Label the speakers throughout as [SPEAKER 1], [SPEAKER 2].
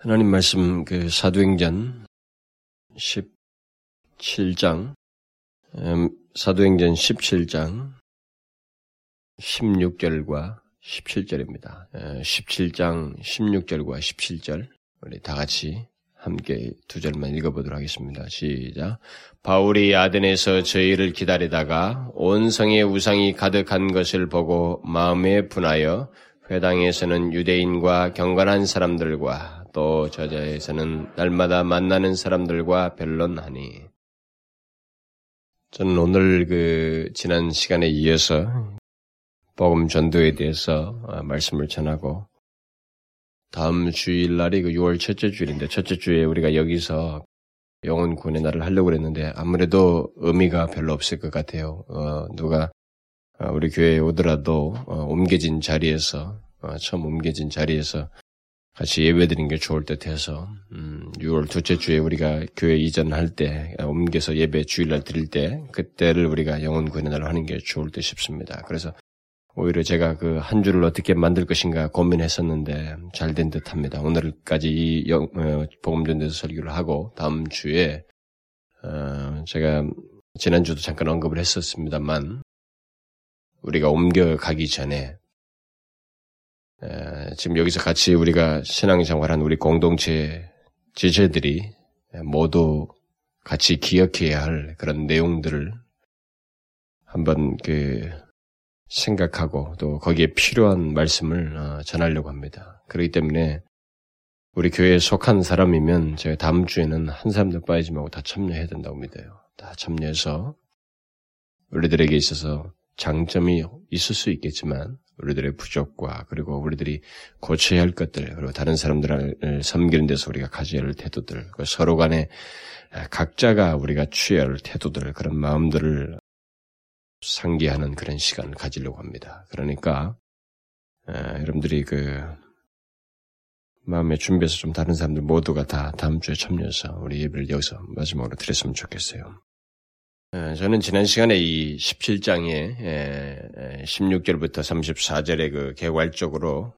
[SPEAKER 1] 하나님 말씀 그 사도행전 17장 음, 사도행전 17장 16절과 17절입니다. 17장 16절과 17절 우리 다 같이 함께 두 절만 읽어보도록 하겠습니다. 시작. 바울이 아덴에서 저희를 기다리다가 온 성에 우상이 가득한 것을 보고 마음에 분하여 회당에서는 유대인과 경건한 사람들과 또 저자에서는 날마다 만나는 사람들과 변론하니 저는 오늘 그 지난 시간에 이어서 복음 전도에 대해서 어, 말씀을 전하고 다음 주일 날이 그 6월 첫째 주일인데 첫째 주에 우리가 여기서 영혼 구원의 날을 하려고 그랬는데 아무래도 의미가 별로 없을 것 같아요. 어, 누가 어, 우리 교회에 오더라도 어, 옮겨진 자리에서 어, 처음 옮겨진 자리에서 같이 예배드리는 게 좋을 듯 해서 음, 6월 둘째 주에 우리가 교회 이전할 때 옮겨서 예배 주일날 드릴 때 그때를 우리가 영혼 구원의 날로 하는 게 좋을 듯 싶습니다. 그래서 오히려 제가 그 한 주를 어떻게 만들 것인가 고민했었는데 잘 된 듯합니다. 오늘까지 이 영, 어, 복음전에서 설교를 하고 다음 주에 어, 제가 지난주도 잠깐 언급을 했었습니다만 우리가 옮겨가기 전에 지금 여기서 같이 우리가 신앙생활한 우리 공동체 지체들이 모두 같이 기억해야 할 그런 내용들을 한번 그 생각하고 또 거기에 필요한 말씀을 어, 전하려고 합니다. 그렇기 때문에 우리 교회에 속한 사람이면 제가 다음 주에는 한 사람도 빠지지 말고 다 참여해야 된다고 믿어요. 다 참여해서 우리들에게 있어서 장점이 있을 수 있겠지만 우리들의 부족과 그리고 우리들이 고쳐야 할 것들 그리고 다른 사람들을 섬기는 데서 우리가 가져야 할 태도들 그 서로 간에 각자가 우리가 취해야 할 태도들 그런 마음들을 상기하는 그런 시간을 가지려고 합니다. 그러니까 에, 여러분들이 그 마음에 준비해서 좀 다른 사람들 모두가 다 다음 주에 참여해서 우리 예배를 여기서 마지막으로 드렸으면 좋겠어요. 저는 지난 시간에 이 17장의 16절부터 34절의 그 개괄적으로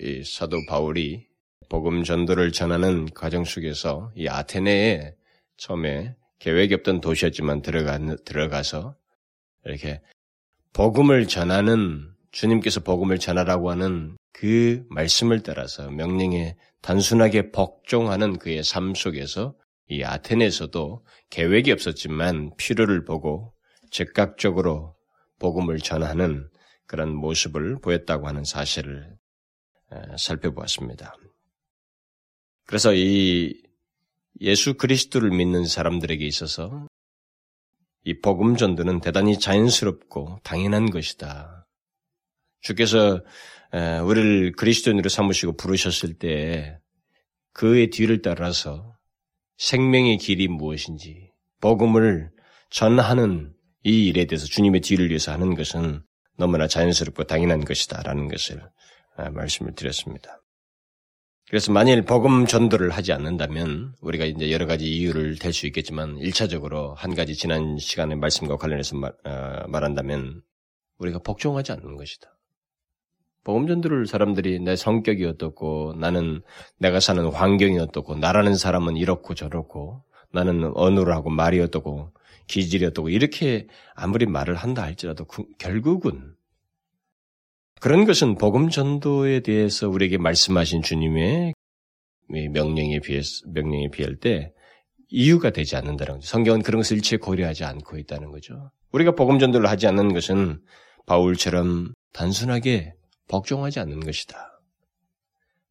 [SPEAKER 1] 이 사도 바울이 복음 전도를 전하는 과정 속에서 이 아테네에 처음에 계획이 없던 도시였지만 들어가, 들어가서 이렇게 복음을 전하는 주님께서 복음을 전하라고 하는 그 말씀을 따라서 명령에 단순하게 복종하는 그의 삶 속에서 이 아테네에서도 계획이 없었지만 필요를 보고 즉각적으로 복음을 전하는 그런 모습을 보였다고 하는 사실을 살펴보았습니다. 그래서 이 예수 그리스도를 믿는 사람들에게 있어서 이 복음 전도는 대단히 자연스럽고 당연한 것이다. 주께서 우리를 그리스도인으로 삼으시고 부르셨을 때 그의 뒤를 따라서 생명의 길이 무엇인지, 복음을 전하는 이 일에 대해서 주님의 뒤를 위해서 하는 것은 너무나 자연스럽고 당연한 것이다라는 것을 아, 말씀을 드렸습니다. 그래서 만일 복음 전도를 하지 않는다면 우리가 이제 여러 가지 이유를 댈 수 있겠지만 일차적으로 한 가지 지난 시간의 말씀과 관련해서 말, 어, 말한다면 우리가 복종하지 않는 것이다. 복음전도를 사람들이 내 성격이 어떻고 나는 내가 사는 환경이 어떻고 나라는 사람은 이렇고 저렇고 나는 언어라고 말이 어떻고 기질이 어떻고 이렇게 아무리 말을 한다 할지라도 그, 결국은 그런 것은 복음 전도에 대해서 우리에게 말씀하신 주님의 명령에 비해서 명령에 비할 때 이유가 되지 않는다는 거죠. 성경은 그런 것을 일체 고려하지 않고 있다는 거죠. 우리가 복음 전도를 하지 않는 것은 바울처럼 단순하게 복종하지 않는 것이다.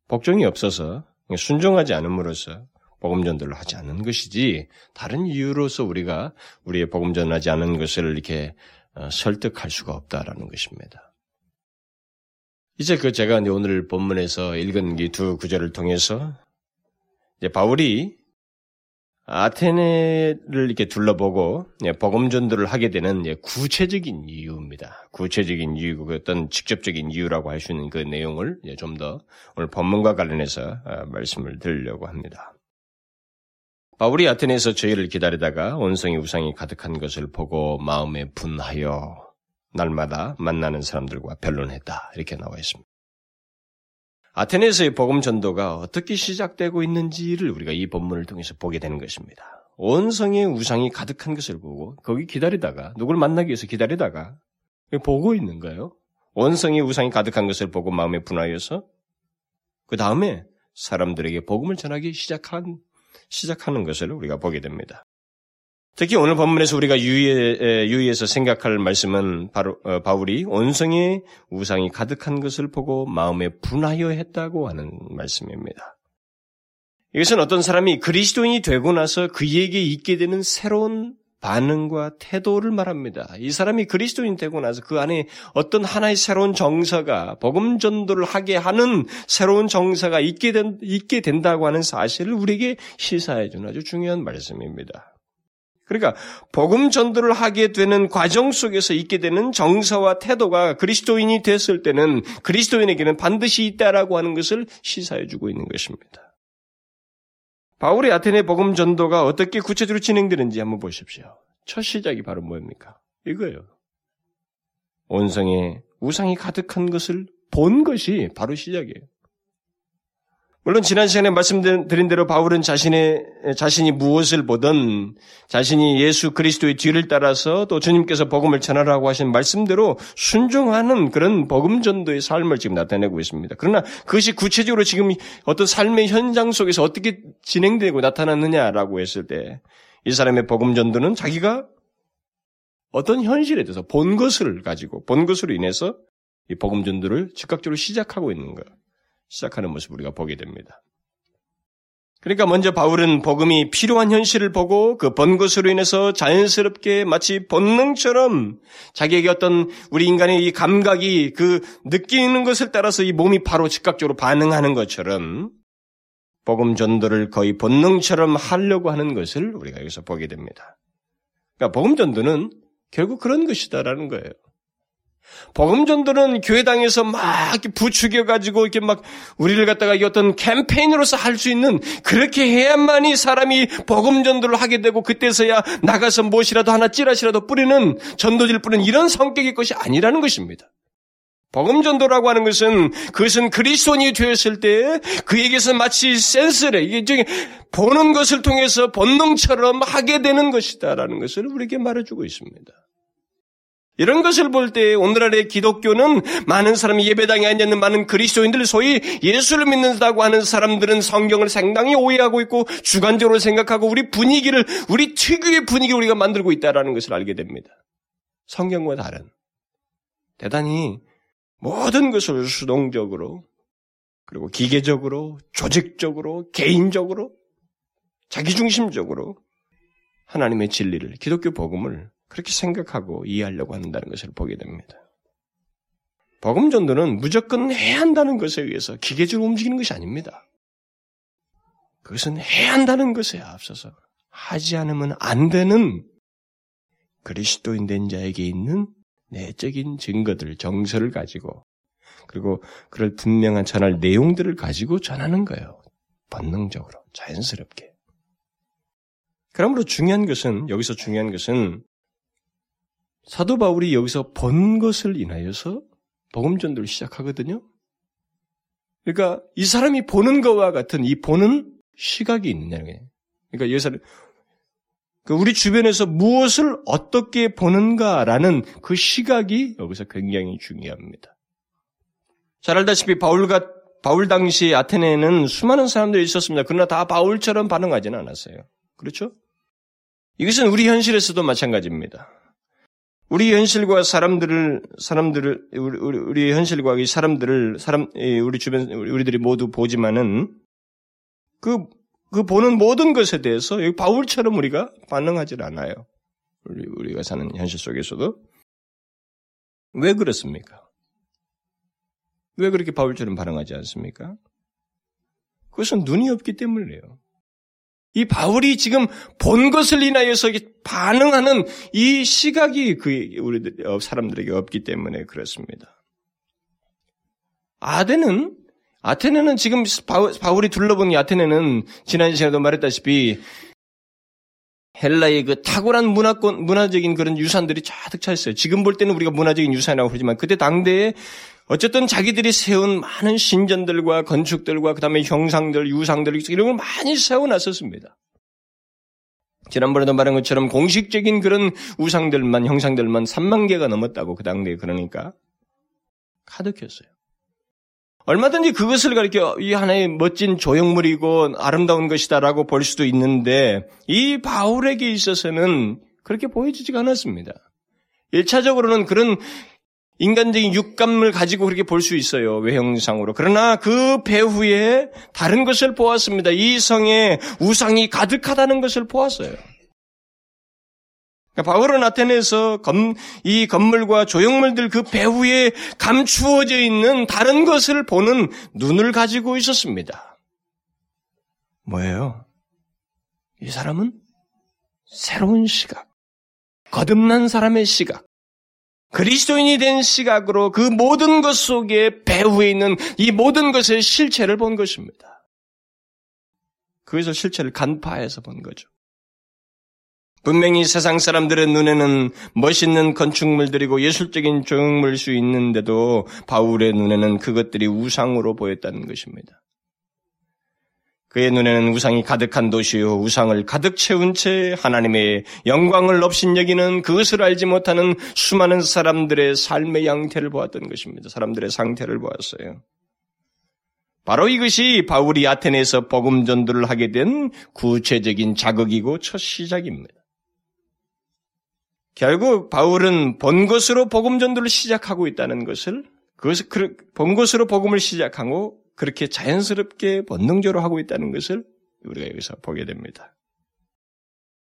[SPEAKER 1] 복종이 없어서 순종하지 않음으로써 복음 전도를 하지 않는 것이지 다른 이유로서 우리가 우리의 복음 전하지 않은 것을 이렇게 어, 설득할 수가 없다라는 것입니다. 이제 그 제가 오늘 본문에서 읽은 이 두 구절을 통해서 바울이 아테네를 이렇게 둘러보고 예, 복음 전도를 하게 되는 예, 구체적인 이유입니다. 구체적인 이유, 그 어떤 직접적인 이유라고 할 수 있는 그 내용을 예, 좀더 오늘 본문과 관련해서 아, 말씀을 드리려고 합니다. 바울이 아테네에서 저희를 기다리다가 온성이 우상이 가득한 것을 보고 마음에 분하여 날마다 만나는 사람들과 변론했다. 이렇게 나와 있습니다. 아테네에서의 복음 전도가 어떻게 시작되고 있는지를 우리가 이 본문을 통해서 보게 되는 것입니다. 온 성에 우상이 가득한 것을 보고 거기 기다리다가 누굴 만나기 위해서 기다리다가 보고 있는 거예요. 온 성에 우상이 가득한 것을 보고 마음에 분하여서 그 다음에 사람들에게 복음을 전하기 시작한 시작하는 것을 우리가 보게 됩니다. 특히 오늘 본문에서 우리가 유의해, 유의해서 생각할 말씀은 바로 어, 바울이 온성에 우상이 가득한 것을 보고 마음에 분하여 했다고 하는 말씀입니다. 이것은 어떤 사람이 그리스도인이 되고 나서 그에게 있게 되는 새로운 반응과 태도를 말합니다. 이 사람이 그리스도인 되고 나서 그 안에 어떤 하나의 새로운 정서가 복음 전도를 하게 하는 새로운 정서가 있게, 된, 있게 된다고 하는 사실을 우리에게 시사해 주는 아주 중요한 말씀입니다. 그러니까 복음 전도를 하게 되는 과정 속에서 있게 되는 정서와 태도가 그리스도인이 됐을 때는 그리스도인에게는 반드시 있다라고 하는 것을 시사해 주고 있는 것입니다. 바울의 아테네 복음 전도가 어떻게 구체적으로 진행되는지 한번 보십시오. 첫 시작이 바로 뭡니까? 이거예요. 온성에 우상이 가득한 것을 본 것이 바로 시작이에요. 물론 지난 시간에 말씀드린 대로 바울은 자신의 자신이 무엇을 보든 자신이 예수 그리스도의 뒤를 따라서 또 주님께서 복음을 전하라고 하신 말씀대로 순종하는 그런 복음 전도의 삶을 지금 나타내고 있습니다. 그러나 그것이 구체적으로 지금 어떤 삶의 현장 속에서 어떻게 진행되고 나타났느냐라고 했을 때 이 사람의 복음 전도는 자기가 어떤 현실에 대해서 본 것을 가지고 본 것으로 인해서 이 복음 전도를 즉각적으로 시작하고 있는 거예요. 시작하는 모습 우리가 보게 됩니다. 그러니까 먼저 바울은 복음이 필요한 현실을 보고 그 본 것으로 인해서 자연스럽게 마치 본능처럼 자기에게 어떤 우리 인간의 이 감각이 그 느끼는 것을 따라서 이 몸이 바로 즉각적으로 반응하는 것처럼 복음 전도를 거의 본능처럼 하려고 하는 것을 우리가 여기서 보게 됩니다. 그러니까 복음 전도는 결국 그런 것이다라는 거예요. 복음 전도는 교회당에서 막 부추겨가지고 이렇게 막 우리를 갖다가 어떤 캠페인으로서 할 수 있는 그렇게 해야만이 사람이 복음 전도를 하게 되고 그때서야 나가서 무엇이라도 하나 찌라시라도 뿌리는 전도질 뿌리는 이런 성격의 것이 아니라는 것입니다. 복음 전도라고 하는 것은 그것은 그리스도인이 되었을 때 그에게서 마치 센스를 이게 보는 것을 통해서 본능처럼 하게 되는 것이다라는 것을 우리에게 말해주고 있습니다. 이런 것을 볼 때 오늘날의 기독교는 많은 사람이 예배당에 앉아있는 많은 그리스도인들 소위 예수를 믿는다고 하는 사람들은 성경을 상당히 오해하고 있고 주관적으로 생각하고 우리 분위기를 우리 특유의 분위기를 우리가 만들고 있다는 것을 알게 됩니다. 성경과 다른 대단히 모든 것을 수동적으로 그리고 기계적으로 조직적으로 개인적으로 자기중심적으로 하나님의 진리를 기독교 복음을 그렇게 생각하고 이해하려고 한다는 것을 보게 됩니다. 복음 전도는 무조건 해야 한다는 것에 의해서 기계적으로 움직이는 것이 아닙니다. 그것은 해야 한다는 것에 앞서서 하지 않으면 안 되는 그리스도인 된 자에게 있는 내적인 증거들, 정서를 가지고 그리고 그럴 분명한 전할 내용들을 가지고 전하는 거예요. 본능적으로, 자연스럽게. 그러므로 중요한 것은, 여기서 중요한 것은 사도 바울이 여기서 본 것을 인하여서 복음 전도를 시작하거든요. 그러니까 이 사람이 보는 것과 같은 이 보는 시각이 있느냐는 거예요. 그러니까 여기서 그 우리 주변에서 무엇을 어떻게 보는가라는 그 시각이 여기서 굉장히 중요합니다. 잘 알다시피 바울과 바울 당시 아테네에는 수많은 사람들이 있었습니다. 그러나 다 바울처럼 반응하지는 않았어요. 그렇죠? 이것은 우리 현실에서도 마찬가지입니다. 우리 현실과 사람들을 사람들을 우리, 우리, 우리 현실과 이 사람들을 사람 우리 주변 우리들이 모두 보지만은 그그 그 보는 모든 것에 대해서 바울처럼 우리가 반응하지 않아요. 우리 우리가 사는 현실 속에서도 왜 그렇습니까? 왜 그렇게 바울처럼 반응하지 않습니까? 그것은 눈이 없기 때문이에요. 이 바울이 지금 본 것을 인하여서 반응하는 이 시각이 그 우리 어, 사람들에게 없기 때문에 그렇습니다. 아데는 아테네는 지금 바울이 둘러본 이 아테네는 지난 시간에도 말했다시피 헬라의 그 탁월한 문화권, 문화적인 그런 유산들이 가득 차 있어요. 지금 볼 때는 우리가 문화적인 유산이라고 그러지만 그때 당대에 어쨌든 자기들이 세운 많은 신전들과 건축들과 그 다음에 형상들, 유상들 이런 걸 많이 세워놨었습니다. 지난번에도 말한 것처럼 공식적인 그런 우상들만 형상들만 3만 개가 넘었다고 그 당대에 그러니까 가득했어요. 얼마든지 그것을 가리켜 이 하나의 멋진 조형물이고 아름다운 것이다라고 볼 수도 있는데 이 바울에게 있어서는 그렇게 보여지지가 않았습니다. 1차적으로는 그런 인간적인 육감을 가지고 그렇게 볼 수 있어요. 외형상으로. 그러나 그 배후에 다른 것을 보았습니다. 이 성에 우상이 가득하다는 것을 보았어요. 그러니까 바울은 아테네에서 검, 이 건물과 조형물들 그 배후에 감추어져 있는 다른 것을 보는 눈을 가지고 있었습니다. 뭐예요? 이 사람은 새로운 시각, 거듭난 사람의 시각, 그리스도인이 된 시각으로 그 모든 것 속에 배후에 있는 이 모든 것의 실체를 본 것입니다. 그에서 실체를 간파해서 본 거죠. 분명히 세상 사람들의 눈에는 멋있는 건축물들이고 예술적인 조형물일 수 있는데도 바울의 눈에는 그것들이 우상으로 보였다는 것입니다. 그의 눈에는 우상이 가득한 도시요 우상을 가득 채운 채 하나님의 영광을 없인 여기는 그것을 알지 못하는 수많은 사람들의 삶의 양태를 보았던 것입니다. 사람들의 상태를 보았어요. 바로 이것이 바울이 아테네에서 복음 전도를 하게 된 구체적인 자극이고 첫 시작입니다. 결국 바울은 본 것으로 복음 전도를 시작하고 있다는 것을 그것을 본 것으로 복음을 시작하고 그렇게 자연스럽게 본능적으로 하고 있다는 것을 우리가 여기서 보게 됩니다.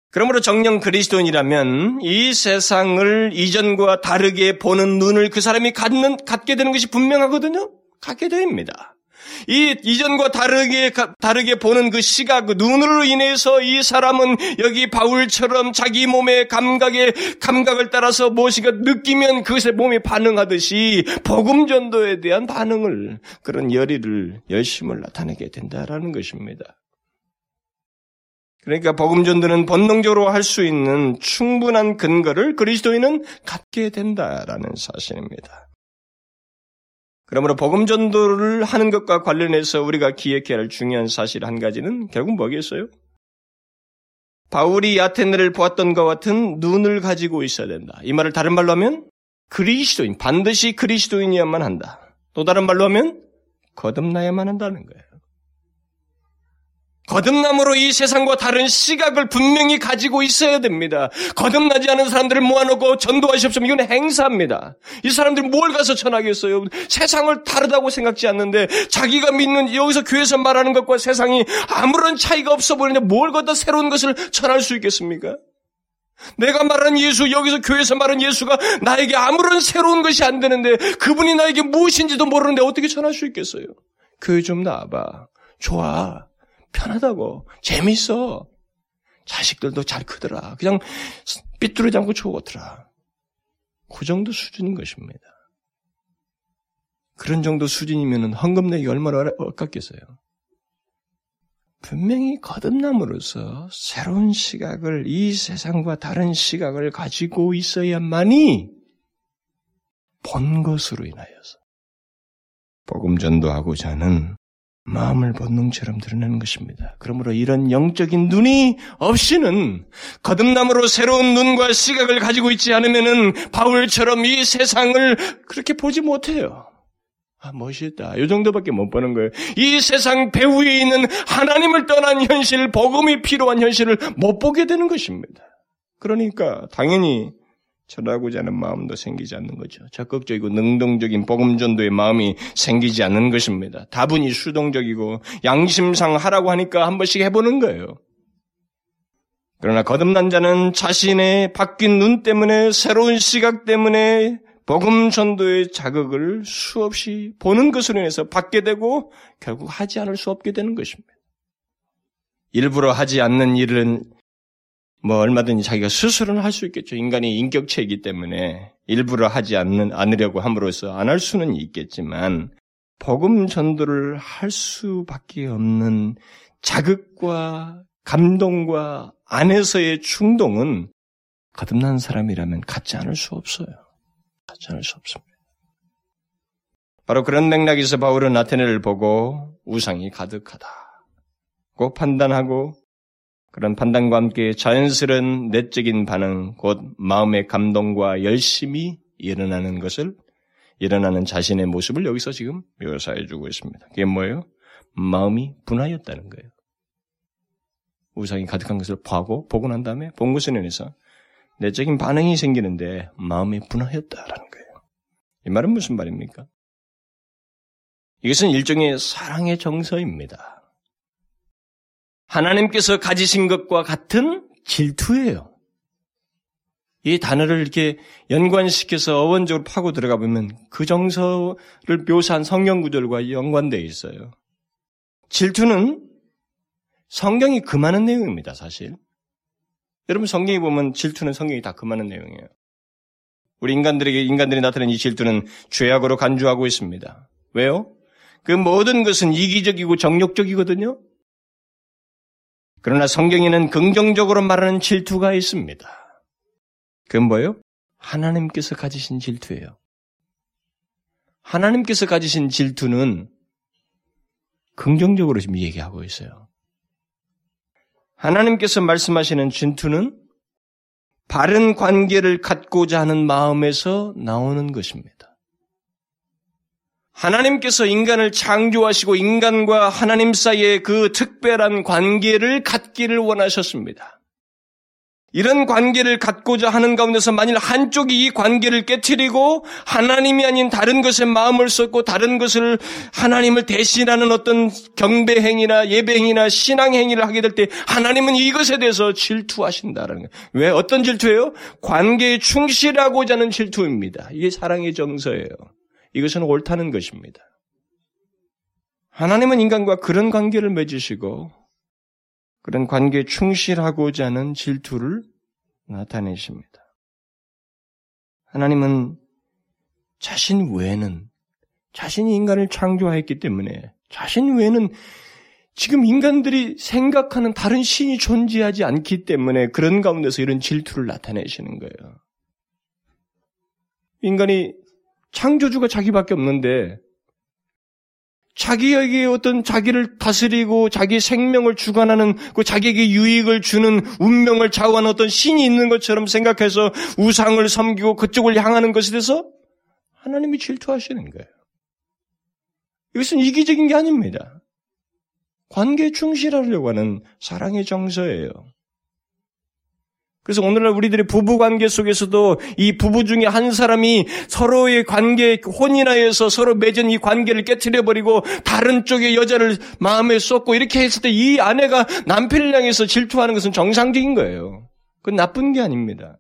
[SPEAKER 1] 그러므로 정령 그리스도인이라면 이 세상을 이전과 다르게 보는 눈을 그 사람이 갖는, 갖게 되는 것이 분명하거든요? 갖게 됩니다. 이 이전과 다르게 다르게 보는 그 시각, 그 눈으로 인해서 이 사람은 여기 바울처럼 자기 몸의 감각에 감각을 따라서 무엇이가 느끼면 그것에 몸이 반응하듯이 복음 전도에 대한 반응을 그런 열의를 열심을 나타내게 된다라는 것입니다. 그러니까 복음 전도는 본능적으로 할 수 있는 충분한 근거를 그리스도인은 갖게 된다라는 사실입니다. 그러므로 복음 전도를 하는 것과 관련해서 우리가 기억해야 할 중요한 사실 한 가지는 결국 뭐겠어요? 바울이 아테네를 보았던 것 같은 눈을 가지고 있어야 된다. 이 말을 다른 말로 하면 그리스도인, 반드시 그리스도인이어야만 한다. 또 다른 말로 하면 거듭나야만 한다는 거예요. 거듭남으로 이 세상과 다른 시각을 분명히 가지고 있어야 됩니다. 거듭나지 않은 사람들을 모아놓고 전도하십시오. 이건 행사입니다. 이 사람들이 뭘 가서 전하겠어요? 세상을 다르다고 생각지 않는데 자기가 믿는 여기서 교회에서 말하는 것과 세상이 아무런 차이가 없어 보이는데 뭘 갖다 새로운 것을 전할 수 있겠습니까? 내가 말하는 예수, 여기서 교회에서 말하는 예수가 나에게 아무런 새로운 것이 안 되는데 그분이 나에게 무엇인지도 모르는데 어떻게 전할 수 있겠어요? 교회 좀 나와봐. 좋아. 편하다고. 재밌어. 자식들도 잘 크더라. 그냥 삐뚤어지 않고 좋더라. 그 정도 수준인 것입니다. 그런 정도 수준이면 헌금 내기 얼마나 아깝겠어요. 분명히 거듭남으로써 새로운 시각을, 이 세상과 다른 시각을 가지고 있어야만이 본 것으로 인하여서 복음 전도하고자 하는 마음을 본능처럼 드러내는 것입니다. 그러므로 이런 영적인 눈이 없이는 거듭남으로 새로운 눈과 시각을 가지고 있지 않으면은 바울처럼 이 세상을 그렇게 보지 못해요. 아, 멋있다. 이 정도밖에 못 보는 거예요. 이 세상 배후에 있는 하나님을 떠난 현실, 복음이 필요한 현실을 못 보게 되는 것입니다. 그러니까 당연히 전하고자 하는 마음도 생기지 않는 거죠. 적극적이고 능동적인 복음 전도의 마음이 생기지 않는 것입니다. 다분히 수동적이고 양심상 하라고 하니까 한 번씩 해보는 거예요. 그러나 거듭난 자는 자신의 바뀐 눈 때문에 새로운 시각 때문에 복음 전도의 자극을 수없이 보는 것으로 인해서 받게 되고 결국 하지 않을 수 없게 되는 것입니다. 일부러 하지 않는 일은 뭐 얼마든지 자기가 스스로는 할 수 있겠죠. 인간이 인격체이기 때문에 일부러 하지 않는 않으려고 함으로써 안 할 수는 있겠지만 복음 전도를 할 수밖에 없는 자극과 감동과 안에서의 충동은 거듭난 사람이라면 갖지 않을 수 없어요. 갖지 않을 수 없습니다. 바로 그런 맥락에서 바울은 아테네를 보고 우상이 가득하다. 고 판단하고 그런 판단과 함께 자연스러운 내적인 반응, 곧 마음의 감동과 열심이 일어나는 것을, 일어나는 자신의 모습을 여기서 지금 묘사해 주고 있습니다. 그게 뭐예요? 마음이 분하였다는 거예요. 우상이 가득한 것을 보고, 보고 난 다음에 본 것을 인해서 내적인 반응이 생기는데 마음이 분하였다라는 거예요. 이 말은 무슨 말입니까? 이것은 일종의 사랑의 정서입니다. 하나님께서 가지신 것과 같은 질투예요. 이 단어를 이렇게 연관시켜서 어원적으로 파고 들어가 보면 그 정서를 묘사한 성경 구절과 연관되어 있어요. 질투는 성경이 금하는 내용입니다, 사실. 여러분 성경에 보면 질투는 성경이 다 금하는 내용이에요. 우리 인간들에게 인간들이 나타낸 이 질투는 죄악으로 간주하고 있습니다. 왜요? 그 모든 것은 이기적이고 정욕적이거든요. 그러나 성경에는 긍정적으로 말하는 질투가 있습니다. 그건 뭐예요? 하나님께서 가지신 질투예요. 하나님께서 가지신 질투는 긍정적으로 지금 얘기하고 있어요. 하나님께서 말씀하시는 질투는 바른 관계를 갖고자 하는 마음에서 나오는 것입니다. 하나님께서 인간을 창조하시고 인간과 하나님 사이에 그 특별한 관계를 갖기를 원하셨습니다. 이런 관계를 갖고자 하는 가운데서 만일 한쪽이 이 관계를 깨뜨리고 하나님이 아닌 다른 것에 마음을 쏟고 다른 것을 하나님을 대신하는 어떤 경배 행위나 예배 행위나 신앙 행위를 하게 될 때 하나님은 이것에 대해서 질투하신다라는 거예요. 왜? 어떤 질투예요? 관계에 충실하고자 하는 질투입니다. 이게 사랑의 정서예요. 이것은 옳다는 것입니다. 하나님은 인간과 그런 관계를 맺으시고 그런 관계에 충실하고자 하는 질투를 나타내십니다. 하나님은 자신 외에는 자신이 인간을 창조하였기 때문에 자신 외에는 지금 인간들이 생각하는 다른 신이 존재하지 않기 때문에 그런 가운데서 이런 질투를 나타내시는 거예요. 인간이 창조주가 자기밖에 없는데 자기에게 어떤 자기를 다스리고 자기 생명을 주관하는 그 자기에게 유익을 주는 운명을 좌우하는 어떤 신이 있는 것처럼 생각해서 우상을 섬기고 그쪽을 향하는 것에 대해서 하나님이 질투하시는 거예요. 이것은 이기적인 게 아닙니다. 관계에 충실하려고 하는 사랑의 정서예요. 그래서 오늘날 우리들의 부부 관계 속에서도 이 부부 중에 한 사람이 서로의 관계, 혼인하여서 서로 맺은 이 관계를 깨뜨려 버리고 다른 쪽의 여자를 마음에 쏟고 이렇게 했을 때 이 아내가 남편을 향해서 질투하는 것은 정상적인 거예요. 그건 나쁜 게 아닙니다.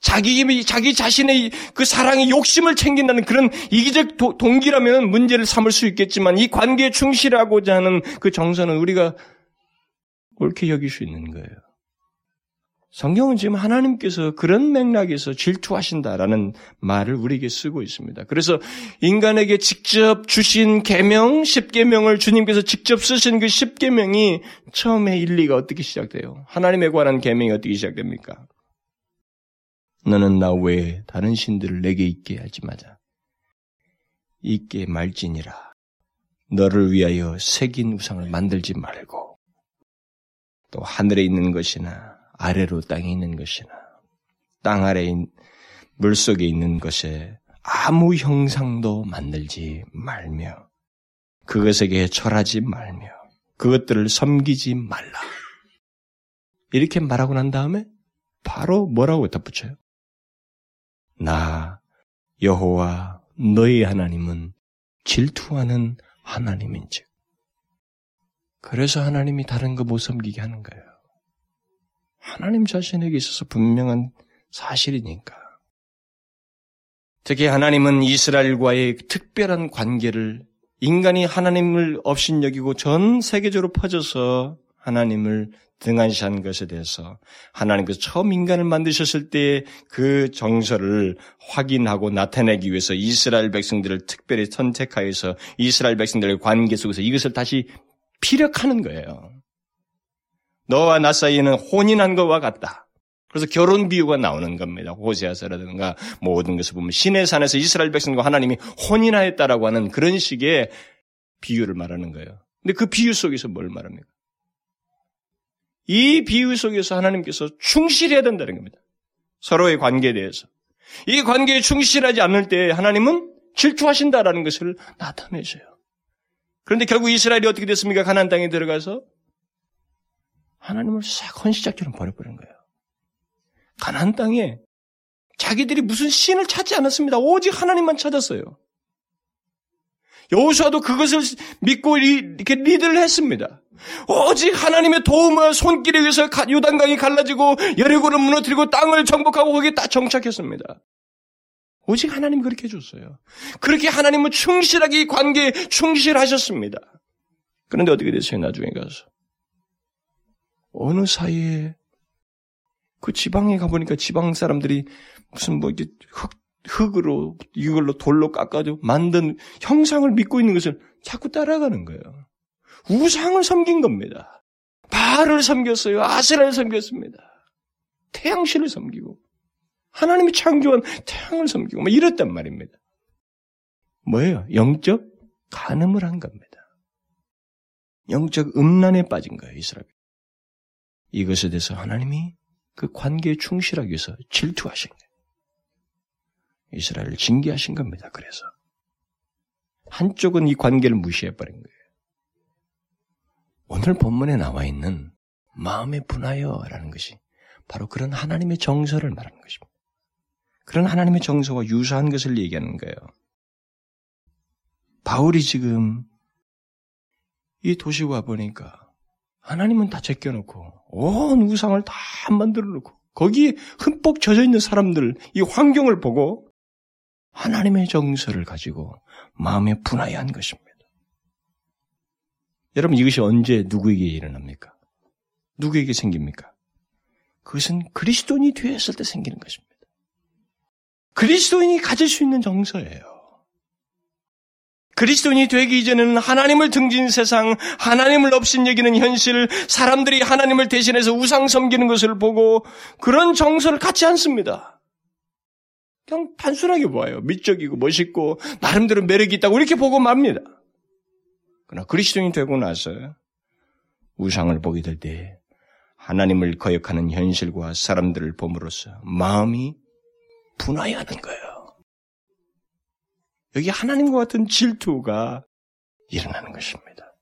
[SPEAKER 1] 자기, 자기 자신의 그 사랑의 욕심을 챙긴다는 그런 이기적 도, 동기라면 문제를 삼을 수 있겠지만 이 관계에 충실하고자 하는 그 정서는 우리가 옳게 여길 수 있는 거예요. 성경은 지금 하나님께서 그런 맥락에서 질투하신다라는 말을 우리에게 쓰고 있습니다. 그래서 인간에게 직접 주신 계명 10계명을 주님께서 직접 쓰신 그 10계명이 처음에 일리가 어떻게 시작돼요? 하나님에 관한 계명이 어떻게 시작됩니까? 너는 나 외에 다른 신들을 내게 있게 하지 마자. 있게 말지니라. 너를 위하여 새긴 우상을 만들지 말고 또 하늘에 있는 것이나 아래로 땅에 있는 것이나 땅 아래 물 속에 있는 것에 아무 형상도 만들지 말며 그것에게 절하지 말며 그것들을 섬기지 말라. 이렇게 말하고 난 다음에 바로 뭐라고 덧붙여요? 나 여호와 너희 하나님은 질투하는 하나님인즉. 그래서 하나님이 다른 거 못 섬기게 하는 거예요. 하나님 자신에게 있어서 분명한 사실이니까. 특히 하나님은 이스라엘과의 특별한 관계를 인간이 하나님을 없인 여기고 전 세계적으로 퍼져서 하나님을 등한시한 것에 대해서 하나님께서 처음 인간을 만드셨을 때그 정서를 확인하고 나타내기 위해서 이스라엘 백성들을 특별히 선택하여서 이스라엘 백성들의 관계 속에서 이것을 다시 피력하는 거예요. 너와 나 사이에는 혼인한 것과 같다. 그래서 결혼 비유가 나오는 겁니다. 호세아서라든가 모든 것을 보면 신의 산에서 이스라엘 백성과 하나님이 혼인하였다라고 하는 그런 식의 비유를 말하는 거예요. 근데 그 비유 속에서 뭘 말합니까? 이 비유 속에서 하나님께서 충실해야 된다는 겁니다. 서로의 관계에 대해서. 이 관계에 충실하지 않을 때 하나님은 질투하신다라는 것을 나타내셔요. 그런데 결국 이스라엘이 어떻게 됐습니까? 가나안 땅에 들어가서 하나님을 싹 헌시작처럼 버려버린 거예요. 가나안 땅에 자기들이 무슨 신을 찾지 않았습니다. 오직 하나님만 찾았어요. 여호수아도 그것을 믿고 이렇게 리드를 했습니다. 오직 하나님의 도움과 손길에 의해서 요단강이 갈라지고 여리고를 무너뜨리고 땅을 정복하고 거기에 딱 정착했습니다. 오직 하나님 그렇게 해줬어요. 그렇게 하나님은 충실하게 관계에 충실하셨습니다. 그런데 어떻게 됐어요, 나중에 가서? 어느 사이에 그 지방에 가보니까 지방 사람들이 무슨 뭐 이제 흙, 흙으로 이걸로 돌로 깎아줘 만든 형상을 믿고 있는 것을 자꾸 따라가는 거예요. 우상을 섬긴 겁니다. 바알을 섬겼어요. 아세라를 섬겼습니다. 태양신을 섬기고 하나님이 창조한 태양을 섬기고 뭐 이랬단 말입니다. 뭐예요? 영적 간음을 한 겁니다. 영적 음란에 빠진 거예요, 이스라엘. 이것에 대해서 하나님이 그 관계에 충실하기 위해서 질투하신 거예요. 이스라엘을 징계하신 겁니다. 그래서 한쪽은 이 관계를 무시해버린 거예요. 오늘 본문에 나와 있는 마음의 분하여라는 것이 바로 그런 하나님의 정서를 말하는 것입니다. 그런 하나님의 정서와 유사한 것을 얘기하는 거예요. 바울이 지금 이 도시 와 보니까 하나님은 다 제껴놓고 온 우상을 다 만들어 놓고 거기에 흠뻑 젖어 있는 사람들 이 환경을 보고 하나님의 정서를 가지고 마음에 분하여한 것입니다. 여러분 이것이 언제 누구에게 일어납니까? 누구에게 생깁니까? 그것은 그리스도인이 되었을 때 생기는 것입니다. 그리스도인이 가질 수 있는 정서예요. 그리스도인이 되기 이전에는 하나님을 등진 세상, 하나님을 없인 여기는 현실, 사람들이 하나님을 대신해서 우상 섬기는 것을 보고 그런 정서를 갖지 않습니다. 그냥 단순하게 보아요. 미적이고 멋있고 나름대로 매력이 있다고 이렇게 보고 맙니다. 그러나 그리스도인이 되고 나서 우상을 보게 될 때 하나님을 거역하는 현실과 사람들을 봄으로써 마음이 분화해야 하는 거예요. 여기 하나님과 같은 질투가 일어나는 것입니다.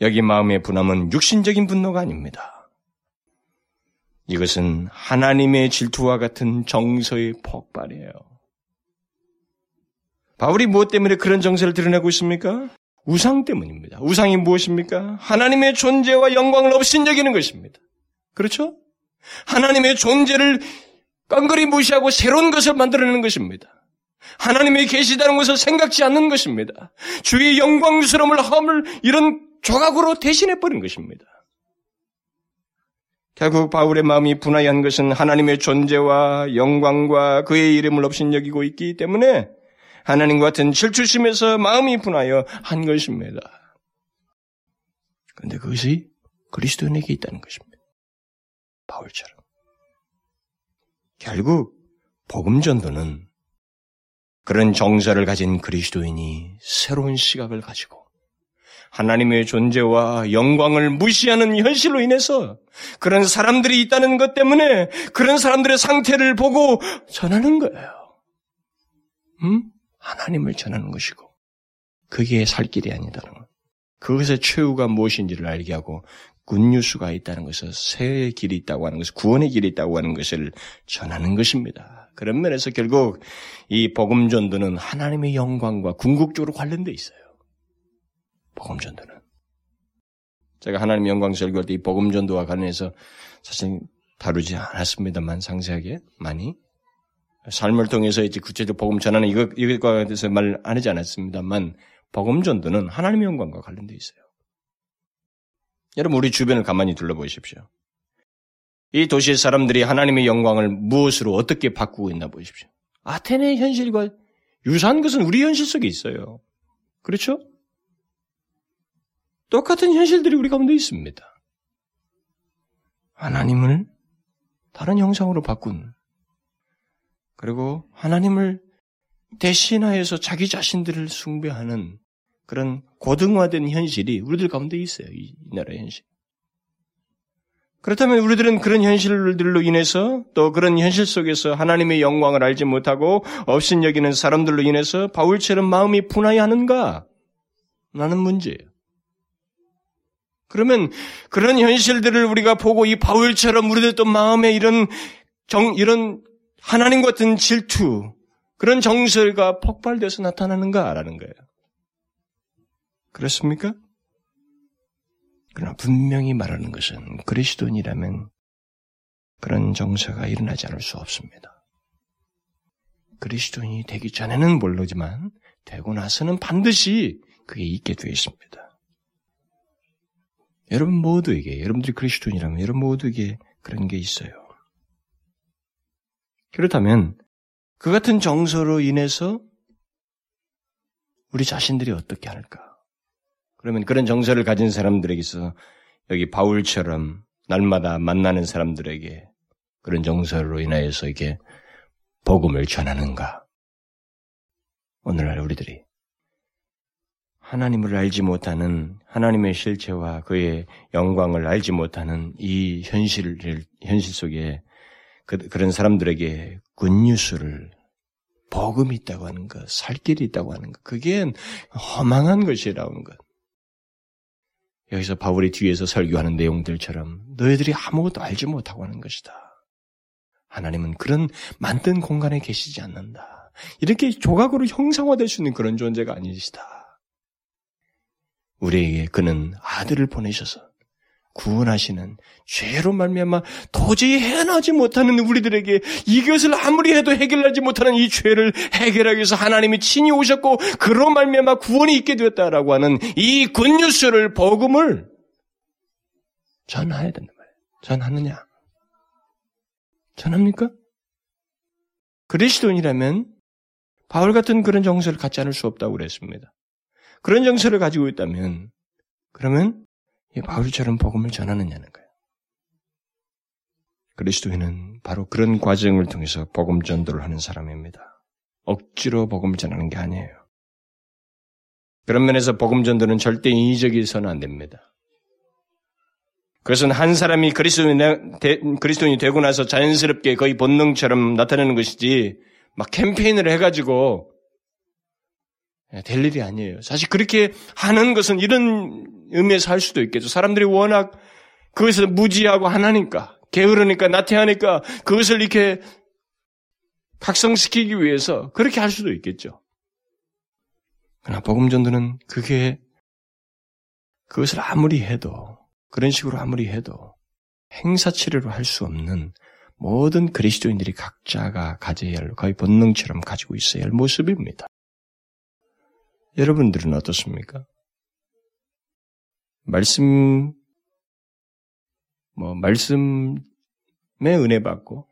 [SPEAKER 1] 여기 마음의 분함은 육신적인 분노가 아닙니다. 이것은 하나님의 질투와 같은 정서의 폭발이에요. 바울이 무엇 때문에 그런 정서를 드러내고 있습니까? 우상 때문입니다. 우상이 무엇입니까? 하나님의 존재와 영광을 없인 여기는 것입니다. 그렇죠? 하나님의 존재를 깡그리 무시하고 새로운 것을 만들어내는 것입니다. 하나님이 계시다는 것을 생각지 않는 것입니다. 주의 영광스러움을 함을 이런 조각으로 대신해버린 것입니다. 결국 바울의 마음이 분하한 것은 하나님의 존재와 영광과 그의 이름을 없인 여기고 있기 때문에 하나님과 같은 질투심에서 마음이 분하여 한 것입니다. 그런데 그것이 그리스도인에게 있다는 것입니다. 바울처럼. 결국 복음 전도는 그런 정서를 가진 그리스도인이 새로운 시각을 가지고 하나님의 존재와 영광을 무시하는 현실로 인해서 그런 사람들이 있다는 것 때문에 그런 사람들의 상태를 보고 전하는 거예요. 음? 하나님을 전하는 것이고 그게 살 길이 아니다는 것. 그것의 최후가 무엇인지를 알게 하고 굿뉴스가 있다는 것을 새 길이 있다고 하는 것을 구원의 길이 있다고 하는 것을 전하는 것입니다. 그런 면에서 결국 이 복음 전도는 하나님의 영광과 궁극적으로 관련돼 있어요. 복음 전도는 제가 하나님의 영광 설교할 때 이 복음 전도와 관련해서 사실 다루지 않았습니다만 상세하게 많이 삶을 통해서 이제 구체적 복음 전하는 이것, 이것과 대해서 말 안 하지 않았습니다만, 복음 전도는 하나님의 영광과 관련되어 있어요. 여러분, 우리 주변을 가만히 둘러보십시오. 이 도시의 사람들이 하나님의 영광을 무엇으로 어떻게 바꾸고 있나 보십시오. 아테네 현실과 유사한 것은 우리 현실 속에 있어요. 그렇죠? 똑같은 현실들이 우리 가운데 있습니다. 하나님을 다른 형상으로 바꾼 그리고 하나님을 대신하여서 자기 자신들을 숭배하는 그런 고등화된 현실이 우리들 가운데 있어요. 이 나라의 현실. 그렇다면 우리들은 그런 현실들로 인해서 또 그런 현실 속에서 하나님의 영광을 알지 못하고 없인 여기는 사람들로 인해서 바울처럼 마음이 분하여 하는가? 라는 문제예요. 그러면 그런 현실들을 우리가 보고 이 바울처럼 우리들도 마음에 이런 정, 이런 하나님 같은 질투, 그런 정설가 폭발돼서 나타나는가라는 거예요. 그렇습니까? 그러나 분명히 말하는 것은 그리스도인이라면 그런 정서가 일어나지 않을 수 없습니다. 그리스도인이 되기 전에는 모르지만 되고 나서는 반드시 그게 있게 되어 있습니다. 여러분 모두에게 여러분들이 그리스도인이라면 여러분 모두에게 그런 게 있어요. 그렇다면 그 같은 정서로 인해서 우리 자신들이 어떻게 할까? 그러면 그런 정서를 가진 사람들에게서 여기 바울처럼 날마다 만나는 사람들에게 그런 정서로 인하여서 이게 복음을 전하는가? 오늘날 우리들이 하나님을 알지 못하는 하나님의 실체와 그의 영광을 알지 못하는 이 현실을 현실 속에 그, 런 사람들에게 굿뉴스를 복음이 있다고 하는 것, 살 길이 있다고 하는 것, 그게 허망한 것이라는 것. 여기서 바울이 뒤에서 설교하는 내용들처럼 너희들이 아무것도 알지 못하고 하는 것이다. 하나님은 그런 만든 공간에 계시지 않는다. 이렇게 조각으로 형상화될 수 있는 그런 존재가 아니시다. 우리에게 그는 아들을 보내셔서 구원하시는 죄로 말미암아 도저히 해나지 못하는 우리들에게 이것을 아무리 해도 해결하지 못하는 이 죄를 해결하기 위해서 하나님이 친히 오셨고 그로 말미암아 구원이 있게 되었다라고 하는 이 굿뉴스를 복음을 전해야 된단 말이에요. 전하느냐? 전합니까? 그리스도인이라면 바울 같은 그런 정서를 갖지 않을 수 없다고 그랬습니다. 그런 정서를 가지고 있다면 그러면 바울처럼 복음을 전하느냐는 거예요. 그리스도인은 바로 그런 과정을 통해서 복음 전도를 하는 사람입니다. 억지로 복음을 전하는 게 아니에요. 그런 면에서 복음 전도는 절대 인위적이서는 안 됩니다. 그것은 한 사람이 그리스도인이, 되고 나서 자연스럽게 거의 본능처럼 나타내는 것이지 막 캠페인을 해가지고 예, 될 일이 아니에요. 사실 그렇게 하는 것은 이런 의미에서 할 수도 있겠죠. 사람들이 워낙 그것을 무지하고 하나니까, 게으르니까, 나태하니까 그것을 이렇게 각성시키기 위해서 그렇게 할 수도 있겠죠. 그러나 복음전도는 그게 그것을 아무리 해도 그런 식으로 아무리 해도 행사치레로 할 수 없는 모든 그리스도인들이 각자가 가져야 할 거의 본능처럼 가지고 있어야 할 모습입니다. 여러분들은 어떻습니까? 말씀, 뭐, 말씀에 은혜 받고,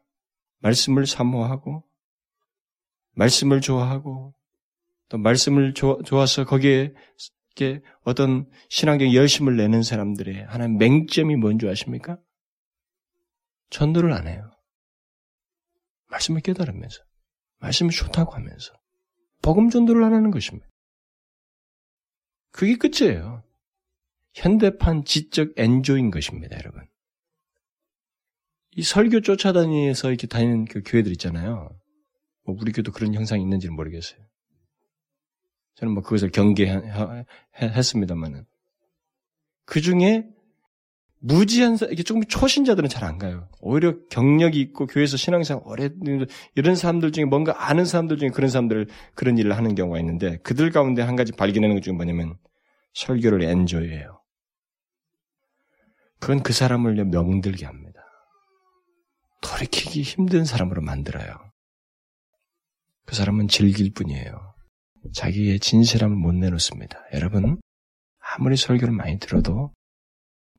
[SPEAKER 1] 말씀을 사모하고, 말씀을 좋아하고, 또 말씀을 조, 좋아서 거기에 어떤 신앙적 열심을 내는 사람들의 하나의 맹점이 뭔지 아십니까? 전도를 안 해요. 말씀을 깨달으면서, 말씀이 좋다고 하면서, 복음 전도를 안 하는 것입니다. 그게 끝이에요. 현대판 지적 엔조인 것입니다, 여러분. 이 설교 쫓아다니면서 이렇게 다니는 그 교회들 있잖아요. 뭐 우리 교도 그런 형상이 있는지는 모르겠어요. 저는 뭐 그것을 경계했습니다만은. 그 중에 무지한, 이게 조금 초신자들은 잘 안 가요. 오히려 경력이 있고 교회에서 신앙생활 오래, 이런 사람들 중에 뭔가 아는 사람들 중에 그런 사람들, 그런 일을 하는 경우가 있는데 그들 가운데 한 가지 발견하는 것 중에 뭐냐면 설교를 엔조이해요. 그건 그 사람을 명들게 합니다. 돌이키기 힘든 사람으로 만들어요. 그 사람은 즐길 뿐이에요. 자기의 진실함을 못 내놓습니다. 여러분, 아무리 설교를 많이 들어도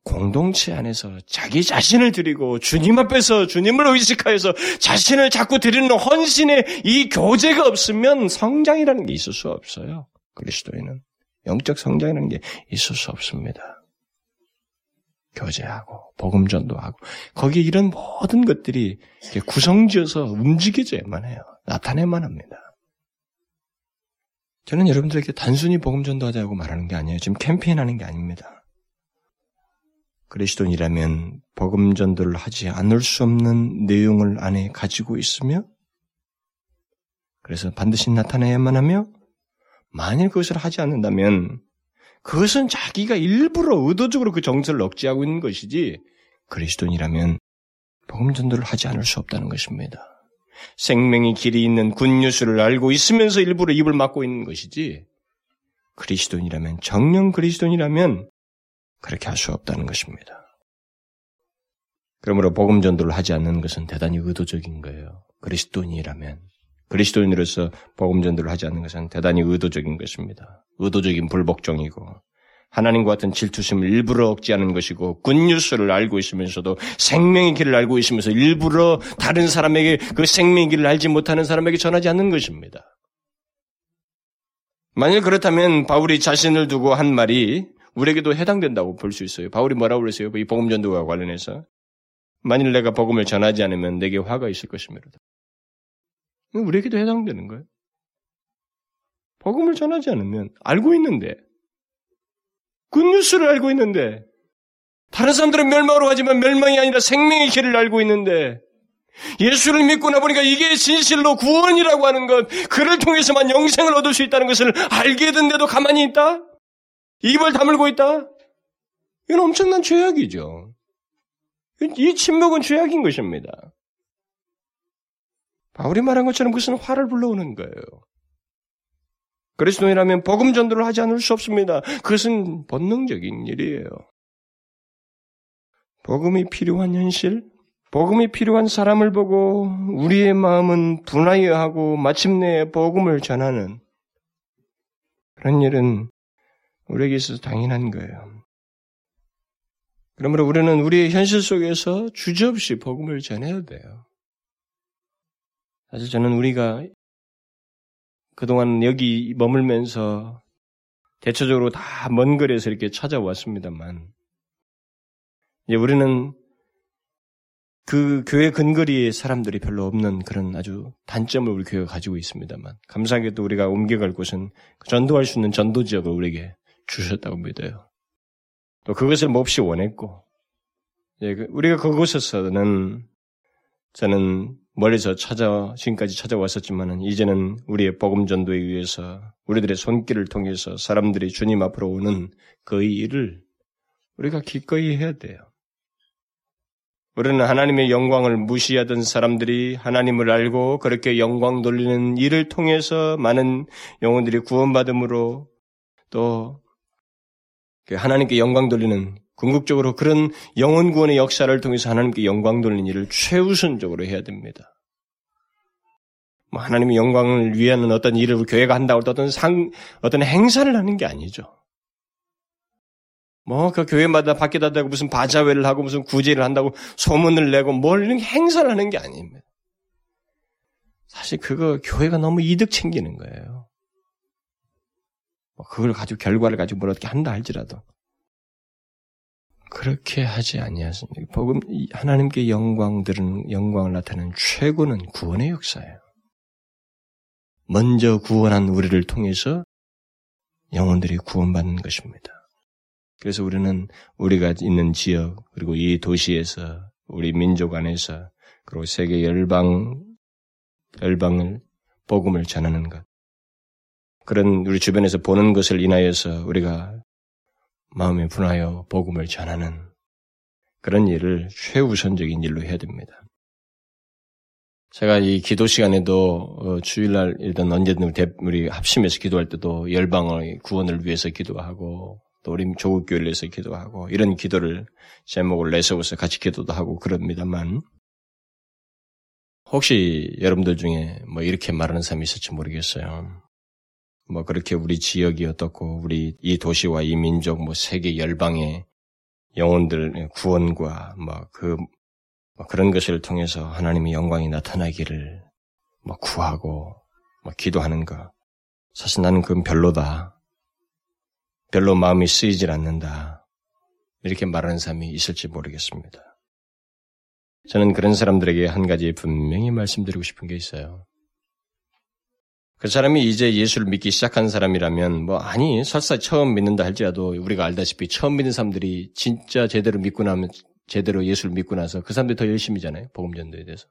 [SPEAKER 1] 공동체 안에서 자기 자신을 드리고 주님 앞에서 주님을 의식하여서 자신을 자꾸 드리는 헌신의 이 교제가 없으면 성장이라는 게 있을 수 없어요. 그리스도에는 영적 성장이라는 게 있을 수 없습니다. 교제하고 복음 전도하고 거기에 이런 모든 것들이 구성지어서 움직여져야만 해요. 나타내만 합니다. 저는 여러분들에게 단순히 복음 전도하자고 말하는 게 아니에요. 지금 캠페인하는 게 아닙니다. 그리스도인이라면 복음 전도를 하지 않을 수 없는 내용을 안에 가지고 있으며 그래서 반드시 나타내야만 하며 만일 그것을 하지 않는다면 그것은 자기가 일부러 의도적으로 그 정서를 억제하고 있는 것이지 그리스도인이라면 복음 전도를 하지 않을 수 없다는 것입니다. 생명의 길이 있는 굿뉴스를 알고 있으면서 일부러 입을 막고 있는 것이지 그리스도인이라면 정령 그리스도인이라면 그렇게 할 수 없다는 것입니다. 그러므로 복음 전도를 하지 않는 것은 대단히 의도적인 거예요. 그리스도인이라면 그리스도인으로서 복음 전도를 하지 않는 것은 대단히 의도적인 것입니다. 의도적인 불복종이고 하나님과 같은 질투심을 일부러 억제하는 것이고 굿뉴스를 알고 있으면서도 생명의 길을 알고 있으면서 일부러 다른 사람에게 그 생명의 길을 알지 못하는 사람에게 전하지 않는 것입니다. 만일 그렇다면 바울이 자신을 두고 한 말이 우리에게도 해당된다고 볼 수 있어요. 바울이 뭐라고 그랬어요? 이 복음 전도와 관련해서 만일 내가 복음을 전하지 않으면 내게 화가 있을 것입니다. 우리에게도 해당되는 거예요. 복음을 전하지 않으면 알고 있는데 굿뉴스를 알고 있는데 다른 사람들은 멸망으로 가지만 멸망이 아니라 생명의 길을 알고 있는데 예수를 믿고 나보니까 이게 진실로 구원이라고 하는 것, 그를 통해서만 영생을 얻을 수 있다는 것을 알게 된데도 가만히 있다? 입을 다물고 있다? 이건 엄청난 죄악이죠. 이 침묵은 죄악인 것입니다. 바울이 말한 것처럼 그것은 화를 불러오는 거예요. 그리스도인이라면 복음 전도를 하지 않을 수 없습니다. 그것은 본능적인 일이에요. 복음이 필요한 현실, 복음이 필요한 사람을 보고 우리의 마음은 분하여 하고 마침내 복음을 전하는 그런 일은 우리에게 있어서 당연한 거예요. 그러므로 우리는 우리의 현실 속에서 주저없이 복음을 전해야 돼요. 사실 저는 우리가 그동안 여기 머물면서 대체적으로 다 먼 거리에서 이렇게 찾아왔습니다만, 이제 우리는 그 교회 근거리에 사람들이 별로 없는 그런 아주 단점을 우리 교회가 가지고 있습니다만, 감사하게도 우리가 옮겨갈 곳은 전도할 수 있는 전도 지역을 우리에게 주셨다고 믿어요. 또 그것을 몹시 원했고, 그 우리가 그곳에서는 저는 멀리서 찾아 지금까지 찾아왔었지만은 이제는 우리의 복음 전도에 의해서 우리들의 손길을 통해서 사람들이 주님 앞으로 오는 그 일을 우리가 기꺼이 해야 돼요. 우리는 하나님의 영광을 무시하던 사람들이 하나님을 알고 그렇게 영광 돌리는 일을 통해서 많은 영혼들이 구원받음으로 또그 하나님께 영광 돌리는 궁극적으로 그런 영혼 구원의 역사를 통해서 하나님께 영광 돌리는 일을 최우선적으로 해야 됩니다. 뭐 하나님의 영광을 위하는 어떤 일을 교회가 한다고 어떤 상, 어떤 행사를 하는 게 아니죠. 뭐, 그 교회마다 밖에다 대고 무슨 바자회를 하고 무슨 구제를 한다고 소문을 내고 뭘 이런 행사를 하는 게 아닙니다. 사실 그거 교회가 너무 이득 챙기는 거예요. 뭐 그걸 가지고 결과를 가지고 뭘 어떻게 한다 할지라도. 그렇게 하지 아니하십니까? 복음 하나님께 영광들은 영광을 나타내는 최고는 구원의 역사예요. 먼저 구원한 우리를 통해서 영혼들이 구원받는 것입니다. 그래서 우리는 우리가 있는 지역 그리고 이 도시에서 우리 민족 안에서 그리고 세계 열방 열방을 복음을 전하는 것 그런 우리 주변에서 보는 것을 인하여서 우리가 마음에 분하여 복음을 전하는 그런 일을 최우선적인 일로 해야 됩니다. 제가 이 기도 시간에도 어, 주일날 일단 언제든 우리 합심해서 기도할 때도 열방의 구원을 위해서 기도하고 또 우리 조국 교회를 위해서 기도하고 이런 기도를 제목을 내세워서 같이 기도도 하고 그럽니다만 혹시 여러분들 중에 뭐 이렇게 말하는 사람이 있을지 모르겠어요. 뭐 그렇게 우리 지역이 어떻고 우리 이 도시와 이 민족 뭐 세계 열방의 영혼들 구원과 뭐그 뭐 그런 것을 통해서 하나님의 영광이 나타나기를 뭐 구하고 뭐 기도하는 것 사실 나는 그건 별로다. 별로 마음이 쓰이질 않는다. 이렇게 말하는 사람이 있을지 모르겠습니다. 저는 그런 사람들에게 한 가지 분명히 말씀드리고 싶은 게 있어요. 그 사람이 이제 예수를 믿기 시작한 사람이라면 뭐 아니 설사 처음 믿는다 할지라도 우리가 알다시피 처음 믿는 사람들이 진짜 제대로 믿고 나면 제대로 예수를 믿고 나서 그 사람들이 더 열심히잖아요 복음 전도에 대해서.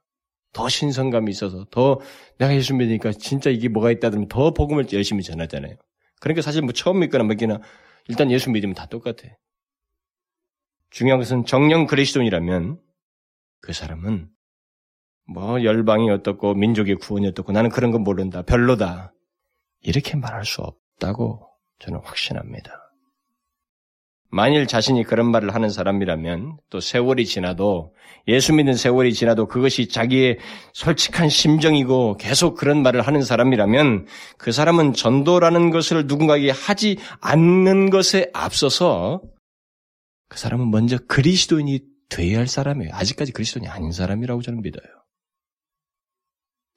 [SPEAKER 1] 더 신선감이 있어서 더 내가 예수 믿으니까 진짜 이게 뭐가 있다 그러면 더 복음을 열심히 전하잖아요. 그러니까 사실 뭐 처음 믿거나 믿기나 일단 예수 믿으면 다 똑같아. 중요한 것은 정령 그리스도인이라면 그 사람은 뭐 열방이 어떻고 민족의 구원이 어떻고 나는 그런 건 모른다. 별로다. 이렇게 말할 수 없다고 저는 확신합니다. 만일 자신이 그런 말을 하는 사람이라면 또 세월이 지나도 예수 믿는 세월이 지나도 그것이 자기의 솔직한 심정이고 계속 그런 말을 하는 사람이라면 그 사람은 전도라는 것을 누군가에게 하지 않는 것에 앞서서 그 사람은 먼저 그리스도인이 되어야 할 사람이에요. 아직까지 그리스도인이 아닌 사람이라고 저는 믿어요.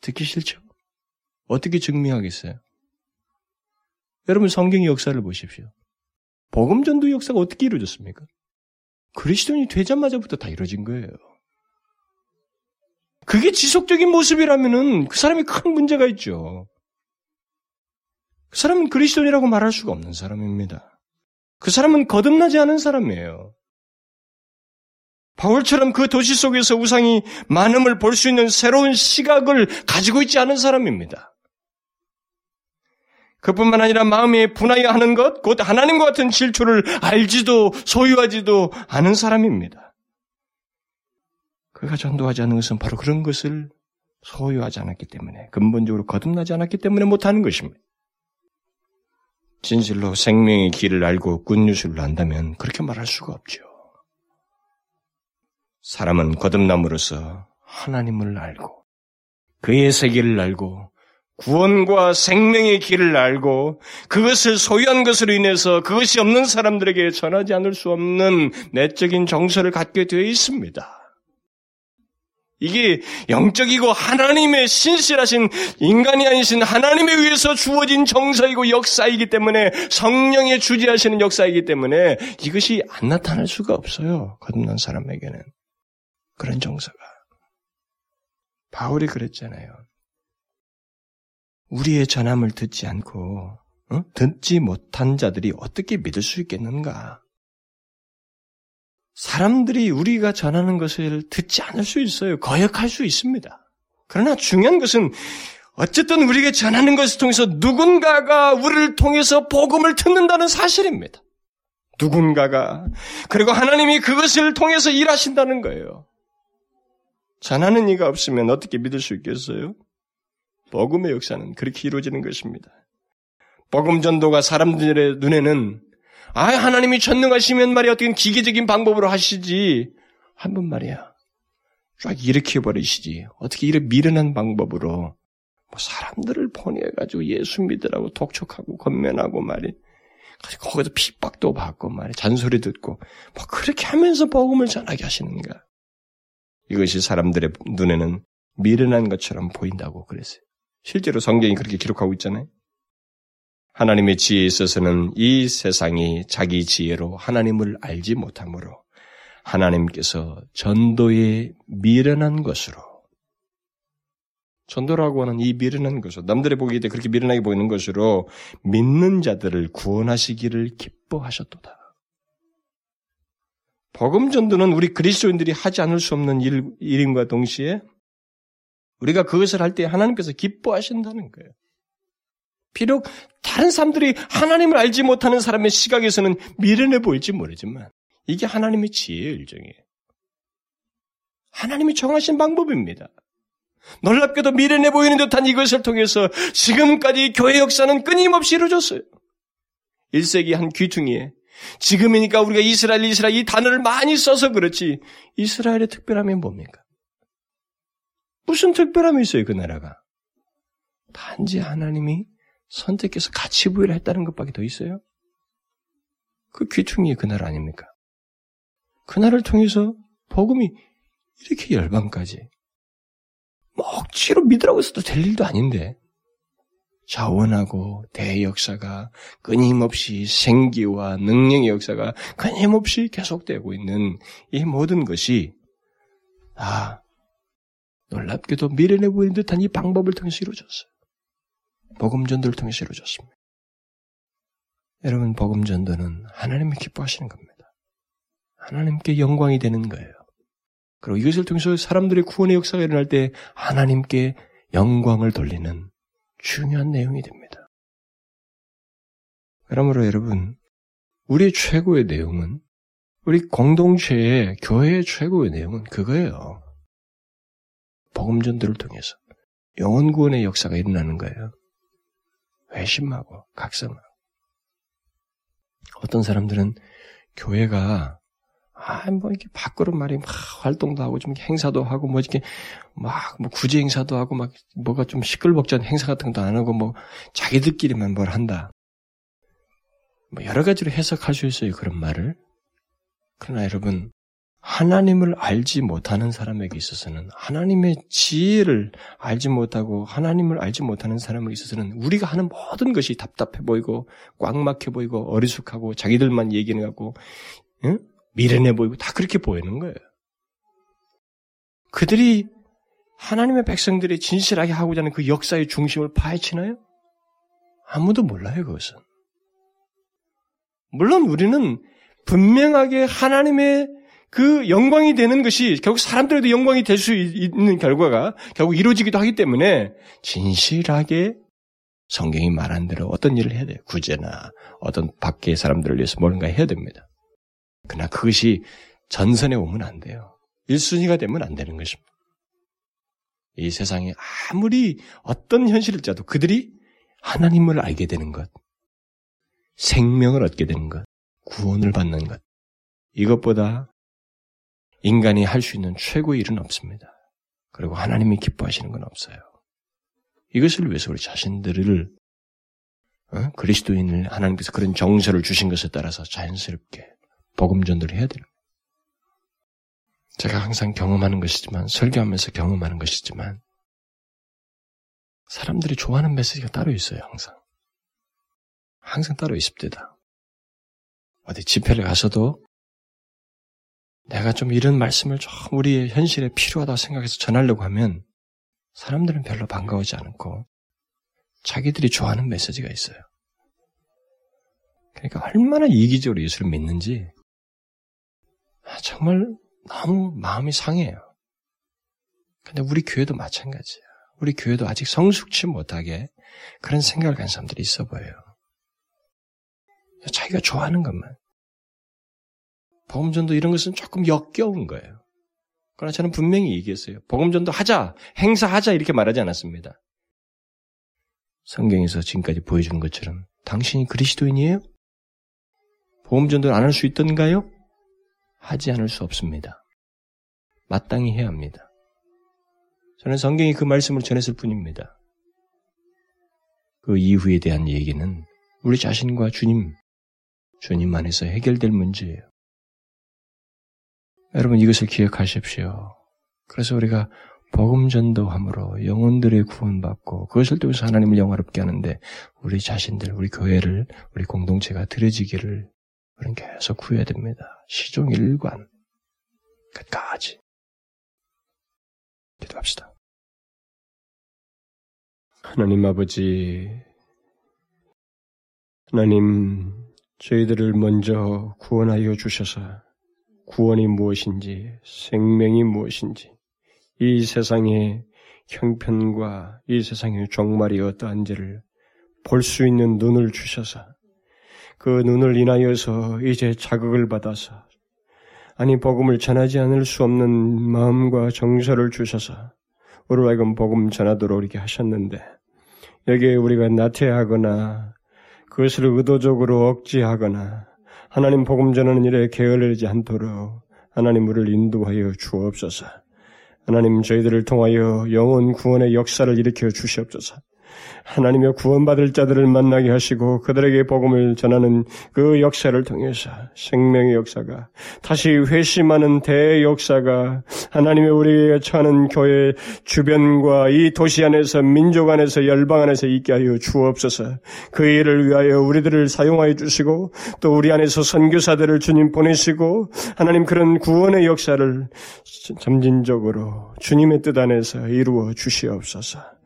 [SPEAKER 1] 듣기 싫죠? 어떻게 증명하겠어요? 여러분 성경의 역사를 보십시오. 복음 전도 역사가 어떻게 이루어졌습니까? 그리스도인이 되자마자부터 다 이루어진 거예요. 그게 지속적인 모습이라면은 그 사람이 큰 문제가 있죠. 그 사람은 그리스도인이라고 말할 수가 없는 사람입니다. 그 사람은 거듭나지 않은 사람이에요. 바울처럼 그 도시 속에서 우상이 많음을 볼 수 있는 새로운 시각을 가지고 있지 않은 사람입니다. 그뿐만 아니라 마음에 분하여 하는 것, 곧 하나님과 같은 질투를 알지도 소유하지도 않은 사람입니다. 그가 전도하지 않은 것은 바로 그런 것을 소유하지 않았기 때문에, 근본적으로 거듭나지 않았기 때문에 못하는 것입니다. 진실로 생명의 길을 알고 꾼뉴스를 안다면 그렇게 말할 수가 없죠. 사람은 거듭남으로써 하나님을 알고 그의 세계를 알고 구원과 생명의 길을 알고 그것을 소유한 것으로 인해서 그것이 없는 사람들에게 전하지 않을 수 없는 내적인 정서를 갖게 되어 있습니다. 이게 영적이고 하나님의 신실하신 인간이 아니신 하나님에 의해서 주어진 정서이고 역사이기 때문에 성령의 주지하시는 역사이기 때문에 이것이 안 나타날 수가 없어요. 거듭난 사람에게는. 그런 정서가. 바울이 그랬잖아요. 우리의 전함을 듣지 않고 어? 듣지 못한 자들이 어떻게 믿을 수 있겠는가? 사람들이 우리가 전하는 것을 듣지 않을 수 있어요. 거역할 수 있습니다. 그러나 중요한 것은 어쨌든 우리가 전하는 것을 통해서 누군가가 우리를 통해서 복음을 듣는다는 사실입니다. 누군가가 그리고 하나님이 그것을 통해서 일하신다는 거예요. 전하는 이가 없으면 어떻게 믿을 수 있겠어요? 복음의 역사는 그렇게 이루어지는 것입니다. 복음 전도가 사람들의 눈에는 아 하나님이 전능하시면 말이야 어떻게 기계적인 방법으로 하시지 한 번 말이야 쫙 일으켜 버리시지 어떻게 이런 미련한 방법으로 뭐 사람들을 보내 가지고 예수 믿으라고 독촉하고 건면하고 말이 거기서 핍박도 받고 말이 잔소리 듣고 뭐 그렇게 하면서 복음을 전하게 하시는가 이것이 사람들의 눈에는 미련한 것처럼 보인다고 그랬어요. 실제로 성경이 그렇게 기록하고 있잖아요. 하나님의 지혜에 있어서는 이 세상이 자기 지혜로 하나님을 알지 못하므로 하나님께서 전도에 미련한 것으로 전도라고 하는 이 미련한 것으로 남들의 보기에 그렇게 미련하게 보이는 것으로 믿는 자들을 구원하시기를 기뻐하셨도다. 복음 전도는 우리 그리스도인들이 하지 않을 수 없는 일, 일임과 동시에 우리가 그것을 할 때 하나님께서 기뻐하신다는 거예요. 비록 다른 사람들이 하나님을 알지 못하는 사람의 시각에서는 미련해 보일지 모르지만 이게 하나님의 지혜의 일정이에요. 하나님이 정하신 방법입니다. 놀랍게도 미련해 보이는 듯한 이것을 통해서 지금까지 교회 역사는 끊임없이 이루어졌어요. 1세기 한 귀퉁이에 지금이니까 우리가 이스라엘, 이스라엘 이 단어를 많이 써서 그렇지 이스라엘의 특별함이 뭡니까? 무슨 특별함이 있어요, 그 나라가? 단지 하나님이 선택해서 가치 부여를 했다는 것밖에 더 있어요? 그 귀퉁이의 그 나라 아닙니까? 그 나라를 통해서 복음이 이렇게 열방까지 뭐 억지로 믿으라고 해서도 될 일도 아닌데 자원하고 대역사가 끊임없이 생기와 능력의 역사가 끊임없이 계속되고 있는 이 모든 것이 아 놀랍게도 미래내 보이는 듯한 이 방법을 통해서 이루어졌어요. 복음 전도를 통해서 이루어졌습니다. 여러분 복음 전도는 하나님이 기뻐하시는 겁니다. 하나님께 영광이 되는 거예요. 그리고 이것을 통해서 사람들의 구원의 역사가 일어날 때 하나님께 영광을 돌리는 중요한 내용이 됩니다. 그러므로 여러분, 우리 최고의 내용은 우리 공동체의 교회의 최고의 내용은 그거예요. 복음 전도를 통해서 영원 구원의 역사가 일어나는 거예요. 회심하고 각성하고 어떤 사람들은 교회가 아, 뭐, 이렇게 밖으로 말이 막 활동도 하고 좀 행사도 하고 뭐 이렇게 막 뭐 구제 행사도 하고 막 뭐가 좀 시끌벅적한 행사 같은 것도 안 하고 뭐 자기들끼리만 뭘 한다. 뭐 여러 가지로 해석할 수 있어요. 그런 말을. 그러나 여러분, 하나님을 알지 못하는 사람에게 있어서는 하나님의 지혜를 알지 못하고 하나님을 알지 못하는 사람에게 있어서는 우리가 하는 모든 것이 답답해 보이고 꽉 막혀 보이고 어리숙하고 자기들만 얘기는 갖고 응? 미련해 보이고 다 그렇게 보이는 거예요. 그들이 하나님의 백성들이 진실하게 하고자 하는 그 역사의 중심을 파헤치나요? 아무도 몰라요, 그것은. 물론 우리는 분명하게 하나님의 그 영광이 되는 것이 결국 사람들에도 영광이 될 수 있는 결과가 결국 이루어지기도 하기 때문에 진실하게 성경이 말한 대로 어떤 일을 해야 돼요. 구제나 어떤 밖의 사람들을 위해서 뭔가 해야 됩니다. 그러나 그것이 전선에 오면 안 돼요. 1순위가 되면 안 되는 것입니다. 이 세상에 아무리 어떤 현실을 짜도 그들이 하나님을 알게 되는 것, 생명을 얻게 되는 것, 구원을 받는 것, 이것보다 인간이 할 수 있는 최고의 일은 없습니다. 그리고 하나님이 기뻐하시는 건 없어요. 이것을 위해서 우리 자신들을 어? 그리스도인을 하나님께서 그런 정서를 주신 것에 따라서 자연스럽게 복음 전도를 해야 되는 제가 항상 경험하는 것이지만 설교하면서 경험하는 것이지만 사람들이 좋아하는 메시지가 따로 있어요. 항상 항상 따로 있습니다. 어디 집회를 가서도 내가 좀 이런 말씀을 좀 우리의 현실에 필요하다고 생각해서 전하려고 하면 사람들은 별로 반가워하지 않고 자기들이 좋아하는 메시지가 있어요. 그러니까 얼마나 이기적으로 예수를 믿는지 아, 정말 너무 마음이 상해요. 근데 우리 교회도 마찬가지야. 우리 교회도 아직 성숙치 못하게 그런 생각을 가진 사람들이 있어 보여요. 자기가 좋아하는 것만. 복음전도 이런 것은 조금 역겨운 거예요. 그러나 저는 분명히 얘기했어요. 복음전도 하자, 행사하자 이렇게 말하지 않았습니다. 성경에서 지금까지 보여준 것처럼 당신이 그리스도인이에요? 복음전도를 안 할 수 있던가요? 하지 않을 수 없습니다. 마땅히 해야 합니다. 저는 성경이 그 말씀을 전했을 뿐입니다. 그 이후에 대한 얘기는 우리 자신과 주님, 주님 안에서 해결될 문제예요. 여러분 이것을 기억하십시오. 그래서 우리가 복음 전도함으로 영혼들의 구원받고 그것을 통해서 하나님을 영화롭게 하는데 우리 자신들, 우리 교회를, 우리 공동체가 들어지기를 우리는 계속 구해야 됩니다. 시종일관 끝까지 기도합시다. 하나님 아버지, 하나님 저희들을 먼저 구원하여 주셔서 구원이 무엇인지, 생명이 무엇인지, 이 세상의 형편과 이 세상의 종말이 어떠한지를 볼 수 있는 눈을 주셔서 그 눈을 인하여서 이제 자극을 받아서 아니 복음을 전하지 않을 수 없는 마음과 정서를 주셔서 우리로 하여금 복음 전하도록 이렇게 하셨는데 여기에 우리가 나태하거나 그것을 의도적으로 억지하거나 하나님 복음 전하는 일에 게을르지 않도록 하나님 우리를 인도하여 주옵소서. 하나님 저희들을 통하여 영혼 구원의 역사를 일으켜 주시옵소서.
[SPEAKER 2] 하나님의 구원받을 자들을 만나게 하시고 그들에게 복음을 전하는 그 역사를 통해서 생명의 역사가 다시 회심하는 대역사가 하나님의 우리에게 처하는 교회 주변과 이 도시 안에서 민족 안에서 열방 안에서 있게 하여 주옵소서. 그 일을 위하여 우리들을 사용하여 주시고 또 우리 안에서 선교사들을 주님 보내시고 하나님 그런 구원의 역사를 점진적으로 주님의 뜻 안에서 이루어 주시옵소서.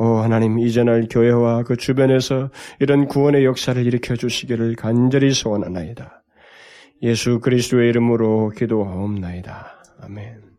[SPEAKER 2] 오 하나님 이전할 교회와 그 주변에서 이런 구원의 역사를 일으켜 주시기를 간절히 소원하나이다. 예수 그리스도의 이름으로 기도하옵나이다. 아멘.